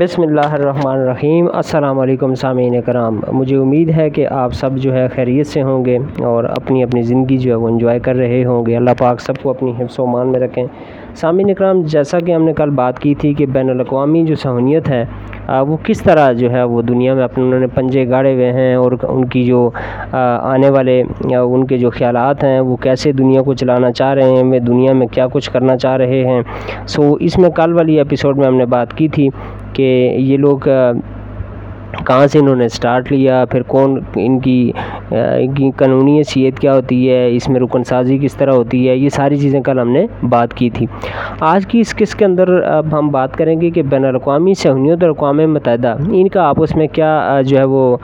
بسم اللہ الرحمن الرحیم۔ السلام علیکم سامعین کرام مجھے امید ہے کہ آپ سب جو ہے خیریت سے ہوں گے اور اپنی اپنی زندگی جو ہے وہ انجوائے کر رہے ہوں گے۔ اللہ پاک سب کو اپنی حفظ و مان میں رکھیں۔ سامعین کرام جیسا کہ ہم نے کل بات کی تھی کہ بین الاقوامی جو سہونیت ہے وہ کس طرح جو ہے وہ دنیا میں اپنے انہوں نے پنجے گاڑے ہوئے ہیں اور ان کی جو آنے والے ان کے جو خیالات ہیں، وہ کیسے دنیا کو چلانا چاہ رہے ہیں وہ دنیا میں کیا کچھ کرنا چاہ رہے ہیں۔ سو اس میں کل والی ایپیسوڈ میں ہم نے بات کی تھی کہ یہ لوگ کہاں سے انہوں نے سٹارٹ لیا، پھر کون ان کی ان کی قانونی حیثیت کیا ہوتی ہے، اس میں رکن سازی کس طرح ہوتی ہے، یہ ساری چیزیں کل ہم نے بات کی تھی۔ آج کی اس قسط کے اندر اب ہم بات کریں گے کہ بین الاقوامی سہونیت اور اقوام متحدہ، ان کا آپس میں کیا جو ہے وہ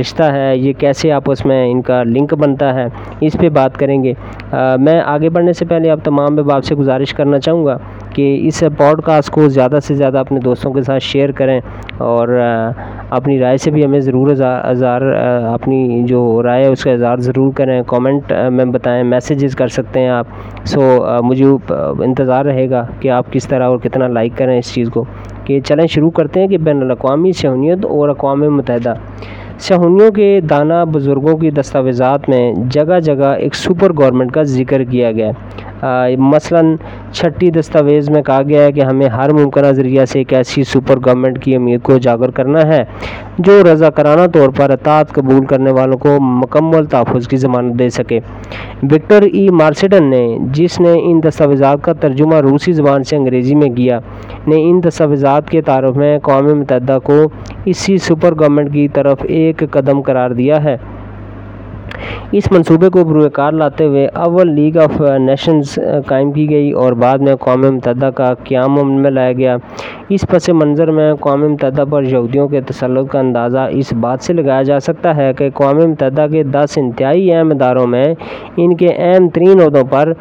رشتہ ہے، یہ کیسے آپس میں ان کا لنک بنتا ہے، اس پہ بات کریں گے۔ میں آگے بڑھنے سے پہلے اب تمام میں باپ سے گزارش کرنا چاہوں گا۔ کہ اس پوڈ کاسٹ کو زیادہ سے زیادہ اپنے دوستوں کے ساتھ شیئر کریں اور اپنی رائے سے بھی ہمیں ضرور اظہار اپنی جو رائے ہے اس کا اظہار ضرور کریں۔ کومنٹ میں بتائیں میسیجز کر سکتے ہیں آپ۔ سو مجھے انتظار رہے گا کہ آپ کس طرح اور کتنا لائک کریں اس چیز کو۔ کہ چلیں شروع کرتے ہیں کہ بین الاقوامی سہونیت اور اقوام متحدہ۔ سہونیوں کے دانہ بزرگوں کی دستاویزات میں جگہ جگہ ایک سپر گورنمنٹ کا ذکر کیا گیا۔ ہے مثلا چھٹی دستاویز میں کہا گیا ہے کہ ہمیں ہر ممکنہ ذریعہ سے ایک ایسی سپر گورنمنٹ کی امید کو اجاگر کرنا ہے جو رضا کرانہ طور پر اطاعت قبول کرنے والوں کو مکمل تحفظ کی ضمانت دے سکے۔ وکٹر ای مارسیڈن نے، جس نے ان دستاویزات کا ترجمہ روسی زبان سے انگریزی میں کیا، نے ان دستاویزات کے تعارف میں اقوام متحدہ کو اسی سپر گورنمنٹ کی طرف ایک قدم قرار دیا ہے۔ اس منصوبے کو بروئے کار لاتے ہوئے اول لیگ آف نیشنز قائم کی گئی اور بعد میں اقوام متحدہ کا قیام عمل میں لایا گیا۔ اس پس منظر میں اقوام متحدہ پر یہودیوں کے تسلط کا اندازہ اس بات سے لگایا جا سکتا ہے کہ اقوام متحدہ کے دس انتہائی اہم اداروں میں ان کے اہم ترین عہدوں پر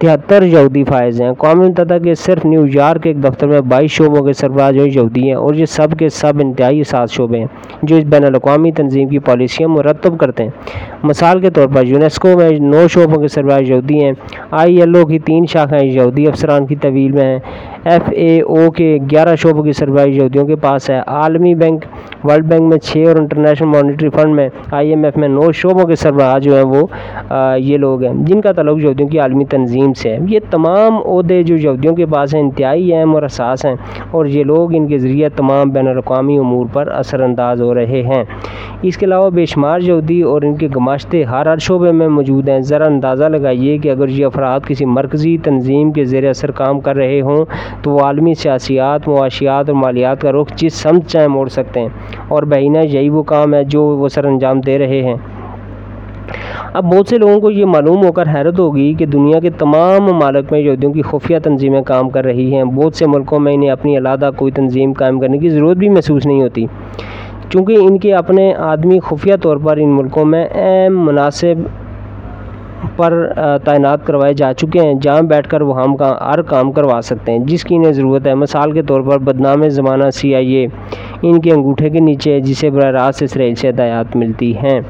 تہتر یہودی فائز ہیں۔ اقوام متحدہ کے صرف نیو یارک کے ایک دفتر میں بائیس شعبوں کے سربراہ جو یہودی ہیں اور یہ سب کے سب انتہائی سات شعبے ہیں جو اس بین الاقوامی تنظیم کی پالیسیاں مرتب کرتے ہیں۔ مثال کے طور پر یونیسکو میں نو شعبوں کے سربراہ یہودی ہیں۔ آئی ایل او کی تین شاخیں یہودی افسران کی طویل میں ہیں۔ ایف اے او کے گیارہ شعبوں کی سربراہی یہودیوں کے پاس ہے۔ عالمی بینک، ورلڈ بینک میں چھ اور انٹرنیشنل مانیٹری فنڈ میں آئی ایم ایف میں نو شعبوں کے سربراہ جو ہیں وہ یہ لوگ ہیں۔ جن کا تعلق یہودیوں کی عالمی تنظیم سے یہ تمام عہدے جو یہودیوں کے پاس ہیں، انتہائی اہم اور حساس ہیں اور یہ لوگ ان کے ذریعے تمام بین الاقوامی امور پر اثر انداز ہو رہے ہیں۔ اس کے علاوہ بے شمار یہودی اور ان کے گماشتے ہر ہر شعبے میں موجود ہیں۔ ذرا اندازہ لگائیے کہ اگر یہ افراد کسی مرکزی تنظیم کے زیر اثر کام کر رہے ہوں، تو وہ عالمی سیاسیات، معاشیات اور مالیات کا رخ جس سمت چاہیں موڑ سکتے ہیں۔ اور بہینہ یہی وہ کام ہے جو وہ سر انجام دے رہے ہیں۔ اب بہت سے لوگوں کو یہ معلوم ہو کر حیرت ہوگی کہ دنیا کے تمام ممالک میں یہودیوں کی خفیہ تنظیمیں کام کر رہی ہیں۔ بہت سے ملکوں میں انہیں اپنی علیحدہ کوئی تنظیم قائم کرنے کی ضرورت بھی محسوس نہیں ہوتی۔ چونکہ ان کے اپنے آدمی خفیہ طور پر ان ملکوں میں اہم مناسب پر تعینات کروائے جا چکے ہیں۔ جہاں بیٹھ کر وہ ہم کا، ہر کام کروا سکتے ہیں۔ جس کی انہیں ضرورت ہے۔ مثال کے طور پر بدنام زمانہ سی آئی اے۔ ان کے انگوٹھے کے نیچے جسے براہ راست اسرائیل سے ہدایات ملتی ہیں۔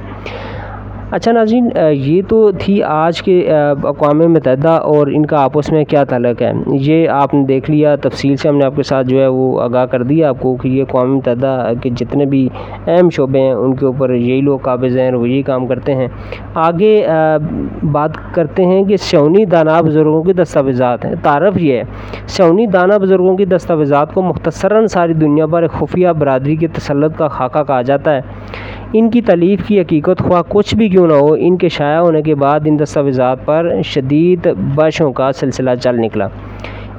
اچھا ناظرین یہ تو تھی آج کے اقوام متحدہ اور ان کا آپس میں کیا تعلق ہے؟ یہ آپ نے دیکھ لیا، تفصیل سے ہم نے آپ کے ساتھ جو ہے وہ آگاہ کر دیا آپ کو کہ یہ اقوام متحدہ کے جتنے بھی اہم شعبے ہیں، ان کے اوپر یہی لوگ قابض ہیں وہ یہی کام کرتے ہیں۔ آگے بات کرتے ہیں کہ سونی دانہ بزرگوں کی دستاویزات ہیں۔ تعارف یہ ہے سونی دانہ بزرگوں کی دستاویزات کو مختصراً ساری دنیا پر ایک خفیہ برادری کے تسلط کا خاکہ کہا جاتا ہے۔ ان کی تلیف کی حقیقت خواہ کچھ بھی کیوں نہ ہو، ان کے شائع ہونے کے بعد ان دستاویزات پر شدید بحثوں کا سلسلہ چل نکلا۔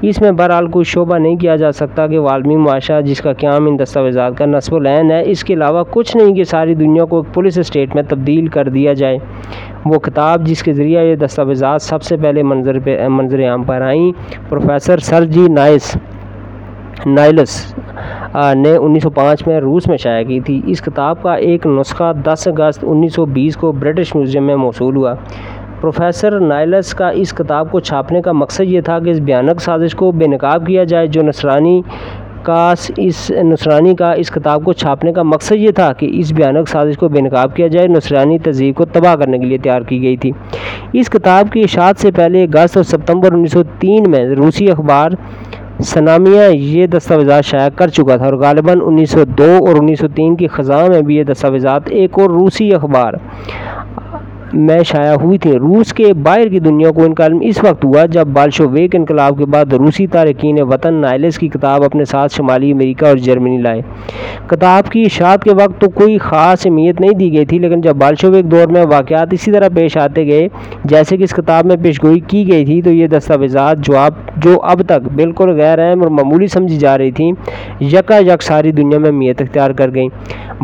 اس میں بہرحال کوئی شعبہ نہیں کیا جا سکتا کہ عالمی معاشرہ جس کا قیام ان دستاویزات کا نصب العین ہے، اس کے علاوہ کچھ نہیں کہ ساری دنیا کو ایک پولیس اسٹیٹ میں تبدیل کر دیا جائے۔ وہ کتاب جس کے ذریعہ یہ دستاویزات سب سے پہلے منظر پہ، منظر عام پر آئیں، پروفیسر سر جی نائس۔ نائلس نے انیس سو پانچ میں روس میں شائع کی تھی۔ اس کتاب کا ایک نسخہ دس اگست انیس سو بیس کو برٹش میوزیم میں موصول ہوا۔ پروفیسر نائلس کا اس کتاب کو چھاپنے کا مقصد یہ تھا کہ اس بھیانک سازش کو بے نقاب کیا جائے، جو نصرانی کا اس نصرانی کا اس کتاب کو چھاپنے کا مقصد یہ تھا کہ اس بھیانک سازش کو بے نقاب کیا جائے، نصرانی تہذیب کو تباہ کرنے کے لیے تیار کی گئی تھی۔ اس کتاب کی اشاعت سے پہلے اگست اور ستمبر انیس سو تین میں روسی اخبار سنامیہ یہ دستاویزات شائع کر چکا تھا اور غالباً انیس سو دو اور انیس سو تین کی خزاں میں بھی یہ دستاویزات ایک اور روسی اخبار میں شائع ہوئی تھی۔ روس کے باہر کی دنیا کو ان کا علم اس وقت ہوا جب بالشویک انقلاب کے بعد روسی تارکین وطن نائلس کی کتاب اپنے ساتھ شمالی امریکہ اور جرمنی لائے۔ کتاب کی اشاعت کے وقت تو کوئی خاص اہمیت نہیں دی گئی تھی، لیکن جب بالشویک دور میں واقعات اسی طرح پیش آتے گئے جیسے کہ اس کتاب میں پیشگوئی کی گئی تھی، تو یہ دستاویزات جو اب جو اب تک بالکل غیر اہم اور معمولی سمجھی جا رہی تھیں، یکا یک ساری دنیا میں اہمیت اختیار کر گئیں۔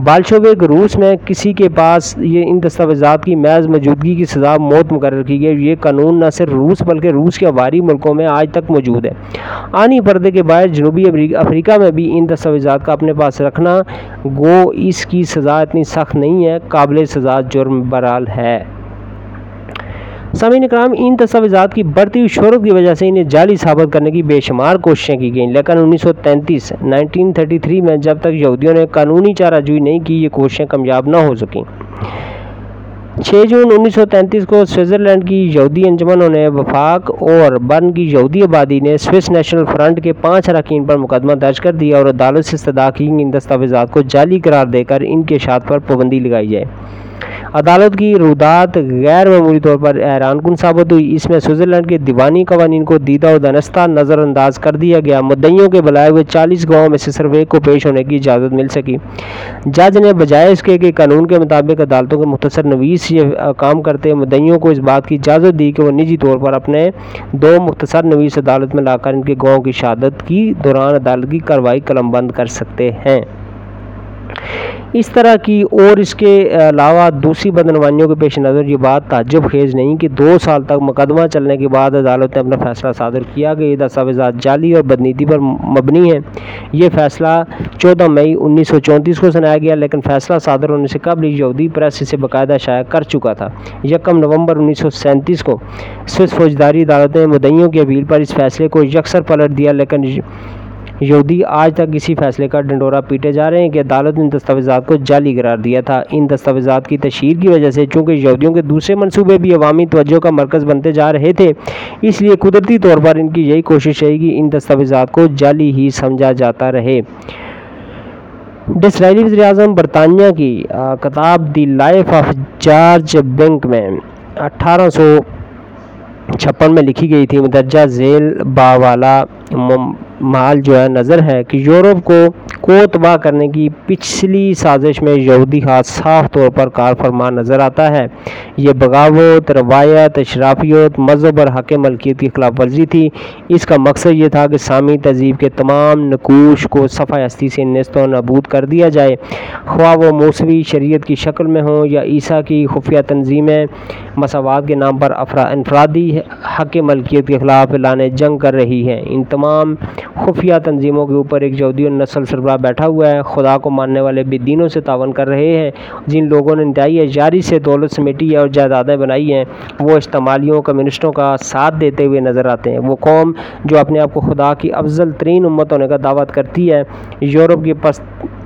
بالشویک روس میں کسی کے پاس یہ ان دستاویزات کی محض موجودگی کی سزا موت مقرر کی گئی، یہ قانون نہ صرف روس بلکہ روس کے عواری ملکوں میں آج تک موجود ہے۔ آنی پردے کے باہر جنوبی افریقہ میں بھی ان دستاویزات کا اپنے پاس رکھنا، گو اس کی سزا اتنی سخت نہیں ہے، قابل سزا جرم برال ہے۔ سامعین اکرام، ان دستاویزات کی بڑھتی ہوئی شہرت کی وجہ سے انہیں جعلی ثابت کرنے کی بے شمار کوششیں کی گئیں۔ لیکن انیس سو تینتیس، نائنٹین تھرٹی تھری میں جب تک یہودیوں نے قانونی چارہ جوئی نہیں کی، یہ کوششیں کامیاب نہ ہو سکیں۔ چھ جون انیس سو تینتیس کو سوئٹزرلینڈ کی یہودی انجمنوں نے وفاق اور برن کی یہودی آبادی نے سوئس نیشنل فرنٹ کے پانچ اراکین پر مقدمہ درج کر دیا اور عدالت سے استدعا کی ان دستاویزات کو جعلی قرار دے کر ان کے اشاعت پر پابندی لگائی جائے عدالت کی رودات غیر معمولی طور پر حیران کن ثابت ہوئی۔ اس میں سوئٹزرلینڈ کے دیوانی قوانین کو دیدہ و دنستہ نظر انداز کر دیا گیا۔ مدعیوں کے بلائے ہوئے چالیس گاؤں میں سے صرف ایک کو پیش ہونے کی اجازت مل سکی۔ جج نے بجائے اس کے کہ قانون کے مطابق عدالتوں کے مختصر نویس یہ کام کرتے مدعیوں کو اس بات کی اجازت دی کہ وہ نجی طور پر اپنے دو مختصر نویس عدالت میں لا کر ان کے گاؤں کی شہادت کی دوران عدالت کی کارروائی قلم بند کر سکتے ہیں۔ اس طرح کی اور اس کے علاوہ دوسری بدعنوانیوں کے پیش نظر یہ بات تعجب خیز نہیں کہ دو سال تک مقدمہ چلنے کے بعد عدالت نے اپنا فیصلہ صادر کیا کہ یہ دستاویزات جعلی اور بدنیتی پر مبنی ہیں۔ یہ فیصلہ چودہ مئی انیس سو چونتیس کو سنایا گیا، لیکن فیصلہ صادر ہونے سے قبل یہودی پریس اسے باقاعدہ شائع کر چکا تھا۔ یکم نومبر انیس سو سینتیس کو سوئس فوجداری عدالت نے مدعیوں کی اپیل پر اس فیصلے کو یکسر پلٹ دیا، لیکن یہودی آج تک اسی فیصلے کا ڈنڈورا پیٹے جا رہے ہیں کہ عدالت نے ان دستاویزات کو جعلی قرار دیا تھا۔ ان دستاویزات کی تشہیر کی وجہ سے چونکہ یہودیوں کے دوسرے منصوبے بھی عوامی توجہ کا مرکز بنتے جا رہے تھے، اس لیے قدرتی طور پر ان کی یہی کوشش ہے کہ ان دستاویزات کو جعلی ہی سمجھا جاتا رہے۔ ڈسرائیلی وزیر اعظم برطانیہ کی کتاب the life of George Bank میں اٹھارہ سو چھپن میں لکھی گئی تھی مدرجہ ذیل باوالا مال جو ہے، نظر ہے کہ یورپ کو کو تباہ کرنے کی پچھلی سازش میں یہودی ہاتھ صاف طور پر کار فرما نظر آتا ہے۔ یہ بغاوت، روایت، اشرافیت، مذہب اور حق ملکیت کی خلاف ورزی تھی۔ اس کا مقصد یہ تھا کہ سامی تہذیب کے تمام نقوش کو صفحہ ہستی سے نست و نبود کر دیا جائے۔ خواہ وہ موسوی شریعت کی شکل میں ہوں یا عیسیٰ کی خفیہ تنظیمیں مساوات کے نام پر افرا انفرادی حق ملکیت کے خلاف لانے جنگ کر رہی ہیں، ان تمام خفیہ تنظیموں کے اوپر ایک یہودی اور نسل سربراہ بیٹھا ہوا ہے۔ خدا کو ماننے والے بے دینوں سے تعاون کر رہے ہیں۔ جن لوگوں نے انتہائی جاری سے دولت سمیٹی ہے اور جائیدادیں بنائی ہیں، وہ استعمالیوں، کمیونسٹوں کا ساتھ دیتے ہوئے نظر آتے ہیں۔ وہ قوم جو اپنے آپ کو خدا کی افضل ترین امت ہونے کا دعوت کرتی ہے، یورپ کی پست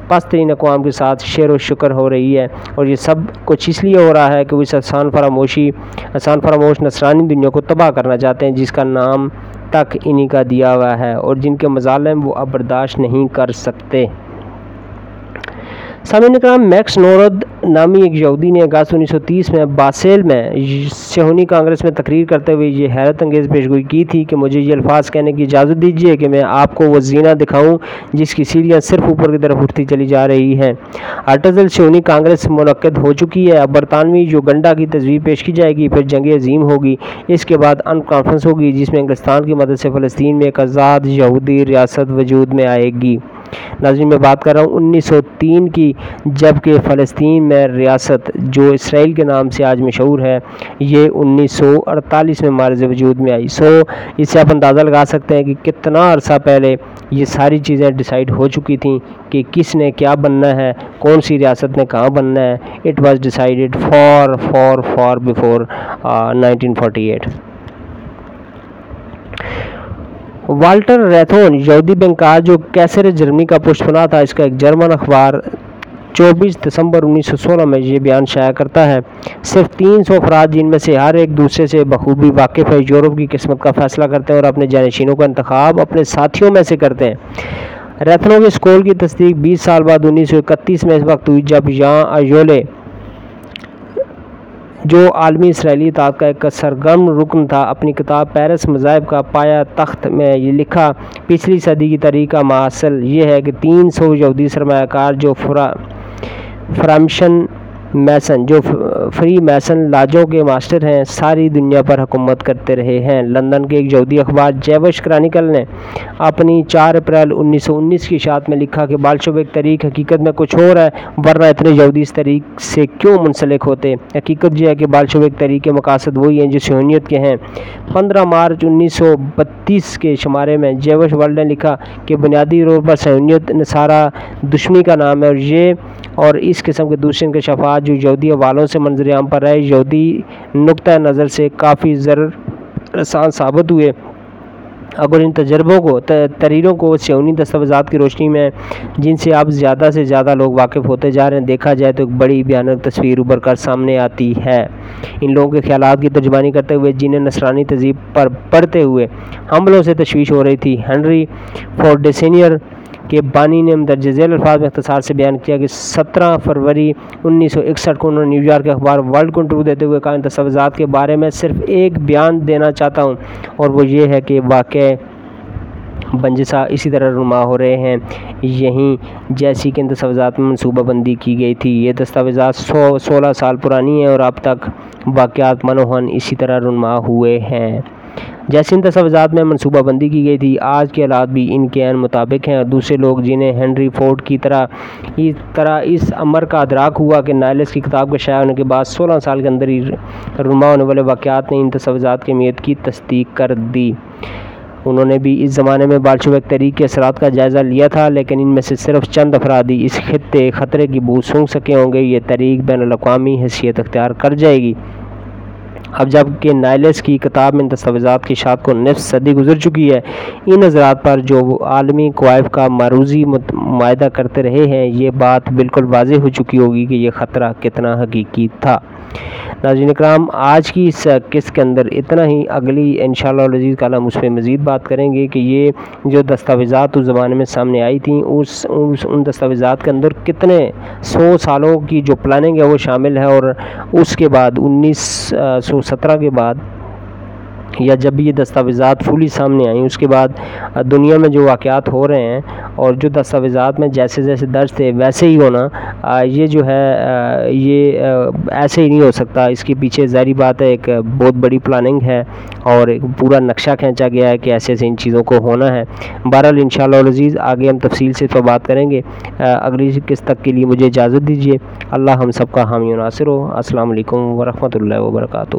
پست ترین اقوام کے ساتھ شیر و شکر ہو رہی ہے۔ اور یہ سب کچھ اس لیے ہو رہا ہے کہ وہ اس آسان فراموشی، آسان فراموش نصرانی دنیا کو تباہ کرنا چاہتے ہیں، جس کا نام تک انہی کا دیا ہوا ہے اور جن کے مظالم وہ اب برداشت نہیں کر سکتے۔ سامعین اکرام میکس نورد نامی ایک یہودی نے اگست انیس سو تیس میں باسیل میں سہونی کانگریس میں تقریر کرتے ہوئے یہ حیرت انگیز پیشگوئی کی تھی کہ مجھے یہ الفاظ کہنے کی اجازت دیجیے کہ میں آپ کو وہ زینہ دکھاؤں جس کی سیڑھیاں صرف اوپر کی طرف اٹھتی چلی جا رہی ہیں۔ ارٹزل سہونی کانگریس منعقد ہو چکی ہے۔ اب برطانوی جو گنڈا کی تصویر پیش کی جائے گی، پھر جنگ عظیم ہوگی۔ اس کے بعد ان کانفرنس ہوگی جس میں انگلستان کی مدد سے فلسطین میں ایک آزاد یہودی ریاست وجود میں آئے گی۔ ناظرین، میں بات کر رہا ہوں انیس سو تین کی، جبکہ فلسطین میں ریاست جو اسرائیل کے نام سے آج مشہور ہے، یہ انیس سو اڑتالیس میں مارز وجود میں آئی۔ سو اس سے آپ اندازہ لگا سکتے ہیں کہ کتنا عرصہ پہلے یہ ساری چیزیں ڈیسائیڈ ہو چکی تھیں کہ کس نے کیا بننا ہے، کون سی ریاست نے کہاں بننا ہے۔ It was decided for for for before nineteen forty eight Walter Rathenau, یہودی بینکار جو کیسر جرمنی کا پشت بنا تھا، اس کا ایک جرمن اخبار چوبیس دسمبر انیس سو سولہ میں یہ بیان شائع کرتا ہے۔ صرف تین سو افراد جن میں سے ہر ایک دوسرے سے بخوبی واقف ہے، یورپ کی قسمت کا فیصلہ کرتے ہیں اور اپنے جانشینوں کا انتخاب اپنے ساتھیوں میں سے کرتے ہیں۔ ریتھنو کے اسکول کی تصدیق بیس سال بعد انیس سو اکتیس میں اس وقت ہوئی، جب یہاں ایولے جو عالمی اسرائیلی اطاعت کا ایک سرگرم رکن تھا، اپنی کتاب پیرس مذاہب کا پایا تخت میں یہ لکھا، پچھلی صدی کی تاریخ کا ماحصل یہ ہے کہ تین سو یہودی سرمایہ کار جو فرا فرامشن میسن جو فری میسن لاجوں کے ماسٹر ہیں، ساری دنیا پر حکومت کرتے رہے ہیں۔ لندن کے ایک یہودی اخبار جیوش کرانیکل نے اپنی چار اپریل انیس سو انیس کی اشاعت میں لکھا کہ بالشوک تاریخ، حقیقت میں کچھ اور ہے، ورنہ اتنے یہودی اس تاریخ سے کیوں منسلک ہوتے؟ حقیقت یہ ہے کہ بالشوک تاریخ کے مقاصد وہی ہیں جو سہونیت کے ہیں۔ پندرہ مارچ انیس سو بتیس کے شمارے میں جیوش ورلڈ نے لکھا کہ بنیادی طور پر سہونیت نصارہ دشمنی کا نام ہے اور یہ اور اس قسم کے دوسرے انکشافات جو یہودی حوالوں سے منظر عام پر رہے یہودی نقطۂ نظر سے کافی ضرر رسان ثابت ہوئے۔ اگر ان تجربوں کو تحریروں کو سیونی دستاویزات کی روشنی میں، جن سے اب زیادہ سے زیادہ لوگ واقف ہوتے جا رہے ہیں، دیکھا جائے تو ایک بڑی بیانک تصویر ابھر کر سامنے آتی ہے۔ ان لوگوں کے خیالات کی ترجمانی کرتے ہوئے، جنہیں نصرانی تہذیب پر پڑھتے ہوئے حملوں سے تشویش ہو رہی تھی، ہنری فورڈ سینئر کے بانی نے درج ذیل الفاظ میں اختصار سے بیان کیا کہ سترہ فروری انیس سو اکسٹھ کو انہوں نے نیو یارک کے اخبار ورلڈ کو انٹرویو دیتے ہوئے کہا ان دستاویزات کے بارے میں صرف ایک بیان دینا چاہتا ہوں اور وہ یہ ہے کہ واقع بنجسا اسی طرح رنما ہو رہے ہیں۔ یہیں جیسی کہ ان دستاویزات میں منصوبہ بندی کی گئی تھی۔ یہ دستاویزات سو سولہ سال پرانی ہیں اور اب تک واقعات منوہن اسی طرح رنما ہوئے ہیں۔ جیسے ان میں منصوبہ بندی کی گئی تھی، آج کے حالات بھی ان کے عین مطابق ہیں۔ اور دوسرے لوگ جنہیں ہنری فورڈ کی طرح اس طرح اس امر کا ادراک ہوا کہ نائلس کی کتاب کے شائع ہونے کے بعد سولہ سال کے اندر ہی رنما ہونے والے واقعات نے ان دستاویزات کی اہمیت کی تصدیق کر دی۔ انہوں نے بھی اس زمانے میں بالشوک تحریک کے اثرات کا جائزہ لیا تھا، لیکن ان میں سے صرف چند افراد ہی اس خطے، خطرے کی بو سونگ سکے ہوں گے۔ یہ تحریک بین الاقوامی حیثیت اختیار کر جائے گی۔ اب جبکہ نائلس کی کتاب میں دستاویزات کی شاعت کو نصف صدی گزر چکی ہے، ان حضرات پر جو عالمی کوائف کا معروضی معاہدہ کرتے رہے ہیں، یہ بات بالکل واضح ہو چکی ہوگی کہ یہ خطرہ کتنا حقیقی تھا۔ ناظرین اکرام، آج کی اس قسط کے اندر اتنا ہی۔ اگلی انشاءاللہ العزیز کالم اس پہ مزید بات کریں گے کہ یہ جو دستاویزات اس زمانے میں سامنے آئی تھیں، اس ان دستاویزات کے اندر کتنے سو سالوں کی جو پلاننگ ہے وہ شامل ہے اور اس کے بعد انیس سو سترہ کے بعد یا جب بھی یہ دستاویزات فلی سامنے آئیں، اس کے بعد دنیا میں جو واقعات ہو رہے ہیں اور جو دستاویزات میں جیسے جیسے درج تھے ویسے ہی ہونا یہ جو ہے یہ ایسے ہی نہیں ہو سکتا۔ اس کے پیچھے ظاہری بات ہے، ایک بہت بڑی پلاننگ ہے اور ایک پورا نقشہ کھینچا گیا ہے کہ ایسے ایسے ان چیزوں کو ہونا ہے۔ بہرحال ان شاء اللہ عزیز، آگے ہم تفصیل سے تو بات کریں گے۔ اگلی قسط تک کے لیے مجھے اجازت دیجیے اللہ ہم سب کا حامی و ناصر ہو۔ السلام علیکم ورحمۃ اللہ وبرکاتہ۔